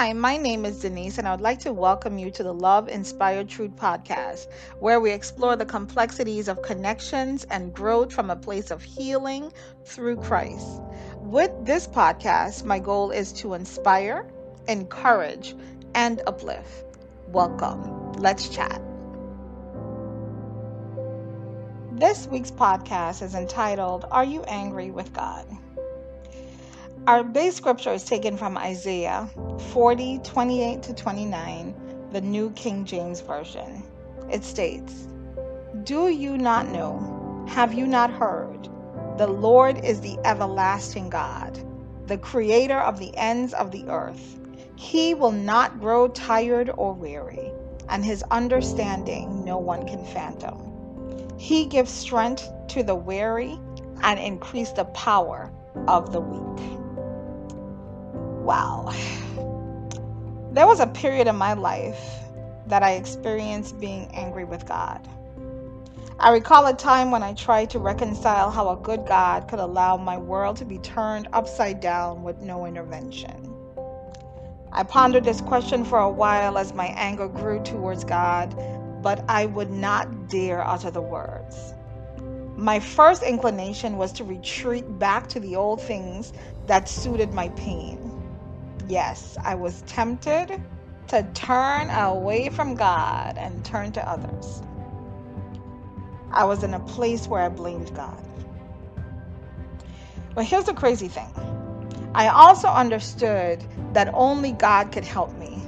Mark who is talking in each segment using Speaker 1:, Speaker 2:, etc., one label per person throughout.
Speaker 1: Hi, my name is Denise, and I would like to welcome you to the Love Inspired Truth podcast, where we explore the complexities of connections and growth from a place of healing through Christ. With this podcast, my goal is to inspire, encourage, and uplift. Welcome. Let's chat. This week's podcast is entitled Are You Angry with God? Our base scripture is taken from Isaiah 40 28 to 29, the New King James Version. It states, Do you not know? Have you not heard? The Lord is the everlasting God, the creator of the ends of the earth. He will not grow tired or weary, and his understanding no one can fathom. He gives strength to the weary and increase the power of the weak. Wow. There was a period in my life that I experienced being angry with God. I recall a time when I tried to reconcile how a good God could allow my world to be turned upside down with no intervention. I pondered this question for a while as my anger grew towards God, but I would not dare utter the words. My first inclination was to retreat back to the old things that suited my pain. Yes, I was tempted to turn away from God and turn to others. I was in a place where I blamed God. But here's the crazy thing I also understood that only God could help me.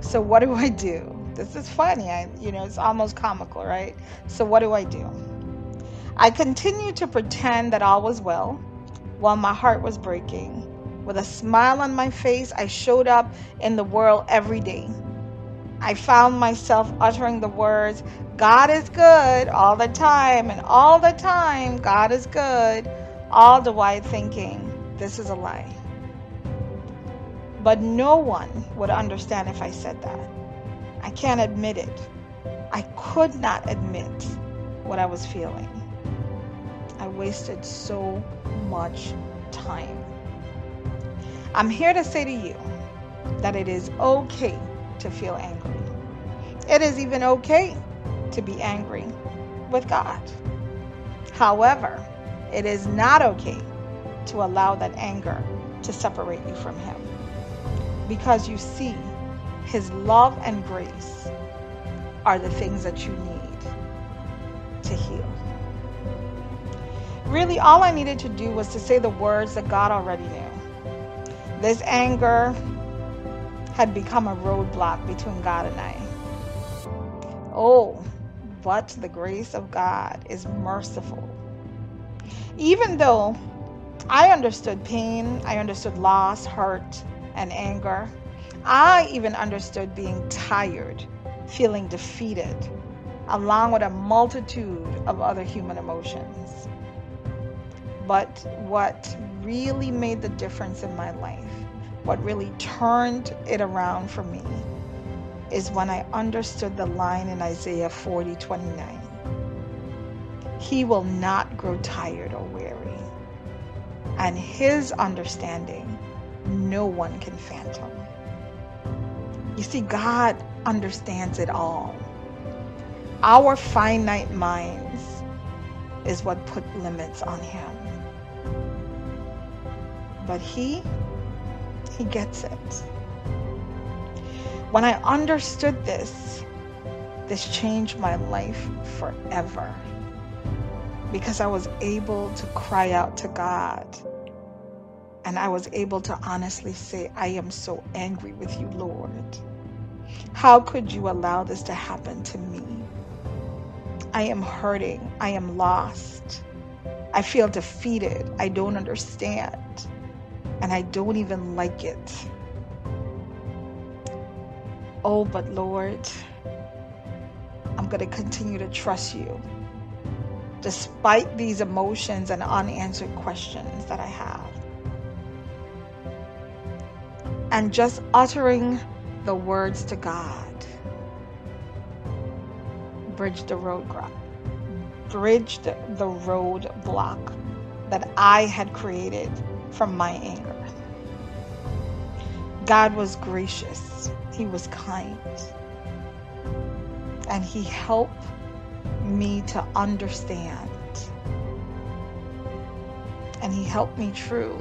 Speaker 1: So, what do I do? This is funny. I, you know, it's almost comical, right? So, what do I do? I continued to pretend that all was well while my heart was breaking with a smile on my face, I showed up in the world every day. I found myself uttering the words, God is good all the time, and all the time, God is good, all the while thinking, this is a lie. But no one would understand if I said that. I can't admit it. I could not admit what I was feeling. I wasted so much time. I'm here to say to you that it is okay to feel angry. It is even okay to be angry with God. However, it is not okay to allow that anger to separate you from Him. Because you see, His love and grace are the things that you need to heal. Really, all I needed to do was to say the words that God already knew. This anger had become a roadblock between God and I. Oh, but the grace of God is merciful. Even though I understood pain, I understood loss, hurt, and anger, I even understood being tired, feeling defeated, along with a multitude of other human emotions. But what really made the difference in my life, what really turned it around for me, is when I understood the line in Isaiah 40 29. He will not grow tired or weary, and his understanding no one can fathom. You see, God understands it all. Our finite minds is what put limits on him but he he gets it. When i understood this this changed my life forever because i was able to cry out to god and i was able to honestly say i am so angry with you lord. How could you allow this to happen to me? I am hurting. I am lost. I feel defeated. I don't understand and I don't even like it. Oh, but Lord, I'm going to continue to trust you despite these emotions and unanswered questions that I have. And just uttering the words to God bridge the road bridged the road block that I had created from my anger. God was gracious, He was kind, and He helped me to understand. And He helped me through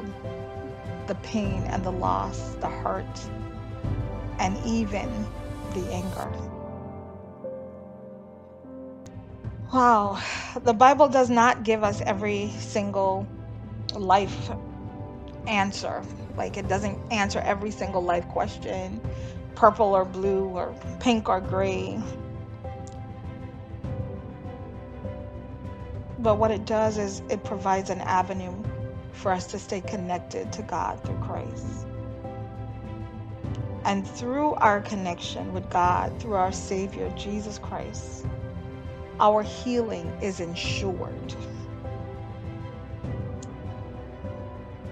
Speaker 1: the pain and the loss, the hurt, and even the anger. Wow, the Bible does not give us every single life answer. Like it doesn't answer every single life question purple or blue or pink or gray. But what it does is it provides an avenue for us to stay connected to God through Christ. And through our connection with God, through our Savior, Jesus Christ, our healing is ensured.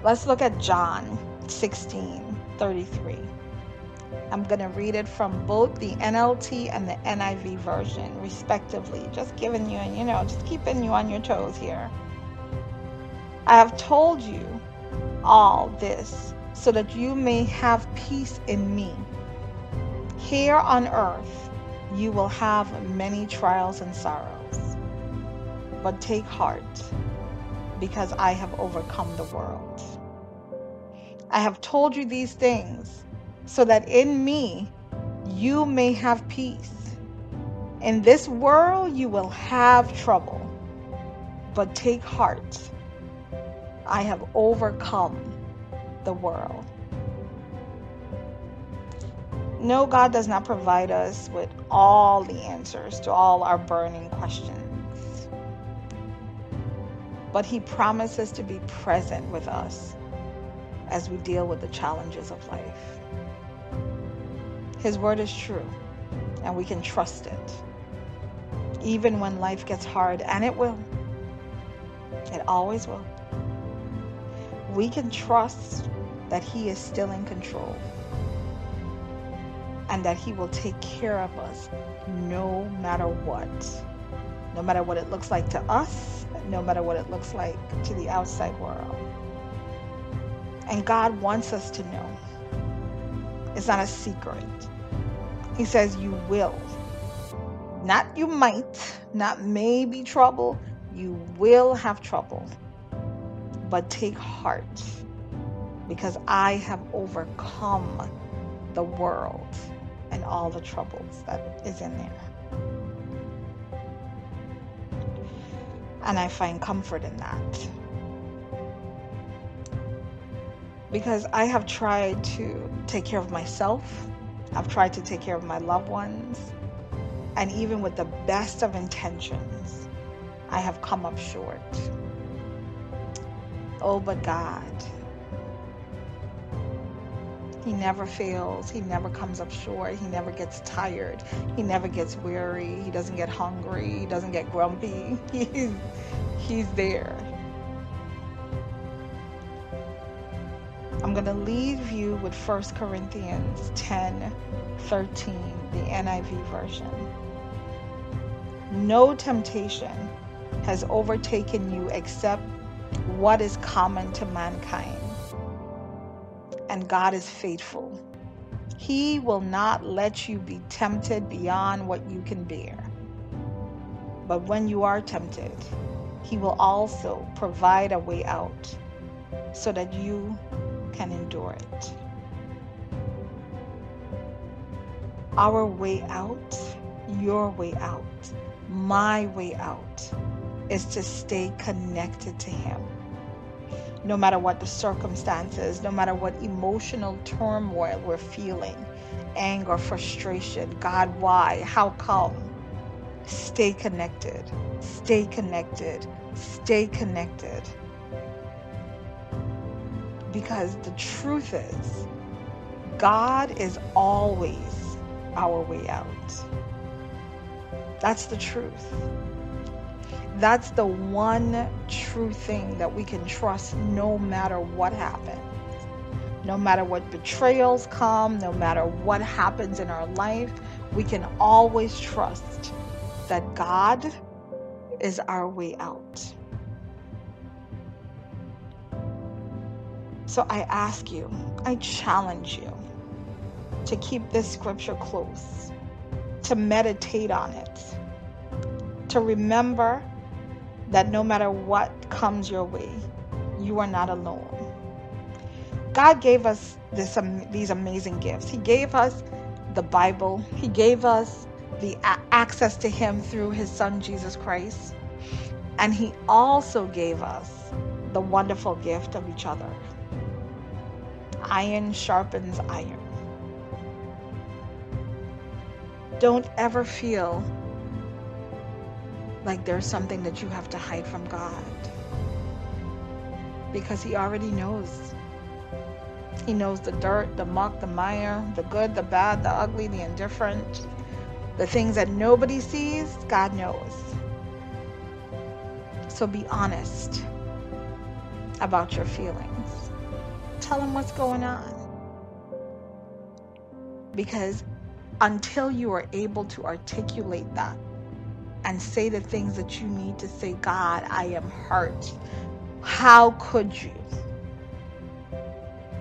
Speaker 1: Let's look at John 16 33. I'm going to read it from both the NLT and the NIV version, respectively. Just giving you, and you know, just keeping you on your toes here. I have told you all this so that you may have peace in me. Here on earth, you will have many trials and sorrows. But take heart, because I have overcome the world. I have told you these things so that in me you may have peace. In this world you will have trouble, but take heart. I have overcome the world. No, God does not provide us with all the answers to all our burning questions. But He promises to be present with us as we deal with the challenges of life. His word is true, and we can trust it. Even when life gets hard, and it will. It always will. We can trust that He is still in control and that He will take care of us no matter what. No matter what it looks like to us, no matter what it looks like to the outside world. And God wants us to know. It's not a secret. He says, You will. Not you might, not maybe trouble. You will have trouble. But take heart because I have overcome the world and all the troubles that is in there. And I find comfort in that. Because I have tried to take care of myself, I've tried to take care of my loved ones, and even with the best of intentions, I have come up short. Oh, but God, he never fails. He never comes up short. He never gets tired. He never gets weary. He doesn't get hungry. He doesn't get grumpy. He's, he's there. I'm going to leave you with 1 Corinthians 10 13, the NIV version. No temptation has overtaken you except what is common to mankind and God is faithful. He will not let you be tempted beyond what you can bear. But when you are tempted, He will also provide a way out so that you can endure it. Our way out, your way out, my way out, is to stay connected to Him no matter what the circumstances, no matter what emotional turmoil we're feeling anger, frustration. God, why? How come? Stay connected. Stay connected. Stay connected. Because the truth is, God is always our way out. That's the truth. That's the one true thing that we can trust no matter what happens. No matter what betrayals come, no matter what happens in our life, we can always trust that God is our way out. So I ask you, I challenge you to keep this scripture close, to meditate on it, to remember that no matter what comes your way, you are not alone. God gave us this, um, these amazing gifts. He gave us the Bible, He gave us the a- access to Him through His Son Jesus Christ. And He also gave us the wonderful gift of each other. Iron sharpens iron. Don't ever feel like there's something that you have to hide from God because He already knows. He knows the dirt, the muck, the mire, the good, the bad, the ugly, the indifferent, the things that nobody sees, God knows. So be honest about your feelings. Tell Him what's going on. Because until you are able to articulate that and say the things that you need to say, God, I am hurt. How could you?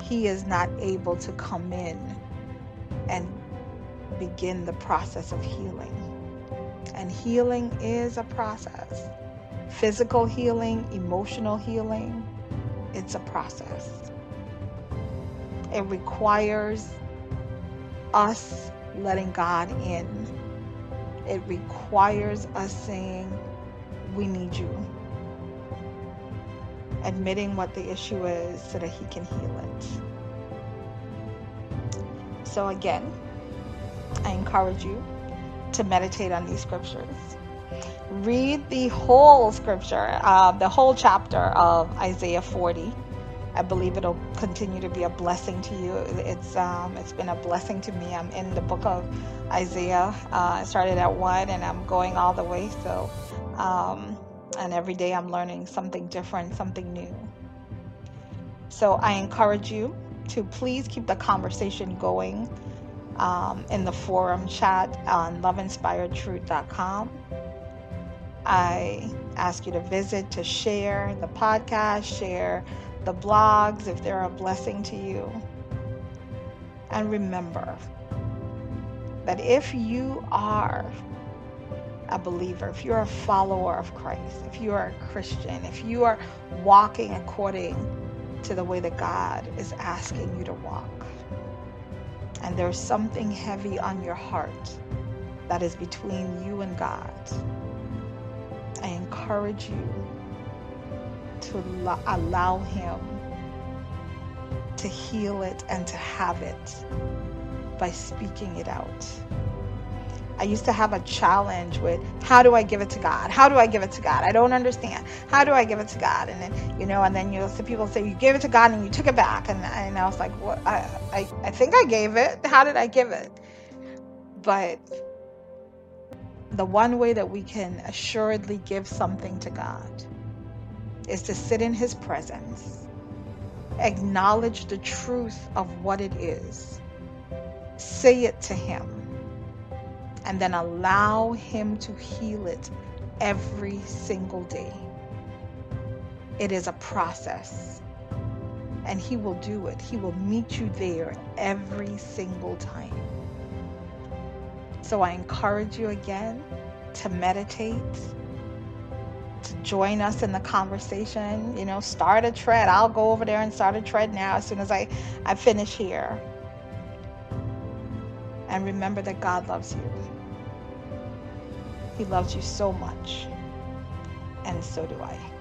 Speaker 1: He is not able to come in and begin the process of healing. And healing is a process physical healing, emotional healing, it's a process. It requires us letting God in. It requires us saying, We need you. Admitting what the issue is so that He can heal it. So, again, I encourage you to meditate on these scriptures. Read the whole scripture, uh, the whole chapter of Isaiah 40. I believe it'll continue to be a blessing to you. It's um, it's been a blessing to me. I'm in the book of Isaiah. Uh, I started at one, and I'm going all the way. So, um, and every day I'm learning something different, something new. So I encourage you to please keep the conversation going um, in the forum chat on loveinspiredtruth.com. I ask you to visit to share the podcast, share the blogs if they're a blessing to you. And remember that if you are a believer, if you're a follower of Christ, if you are a Christian, if you are walking according to the way that God is asking you to walk, and there's something heavy on your heart that is between you and God, I encourage you to allow Him to heal it and to have it by speaking it out. I used to have a challenge with how do I give it to God? How do I give it to God? I don't understand. How do I give it to God? And then, you know, and then you'll see people say, you gave it to God and you took it back. And, and I was like, what? I, I, I think I gave it. How did I give it? But the one way that we can assuredly give something to God is to sit in His presence, acknowledge the truth of what it is, say it to Him, and then allow Him to heal it every single day. It is a process, and He will do it. He will meet you there every single time. So I encourage you again to meditate, join us in the conversation. You know, start a tread. I'll go over there and start a tread now as soon as I, I finish here. And remember that God loves you. He loves you so much. And so do I.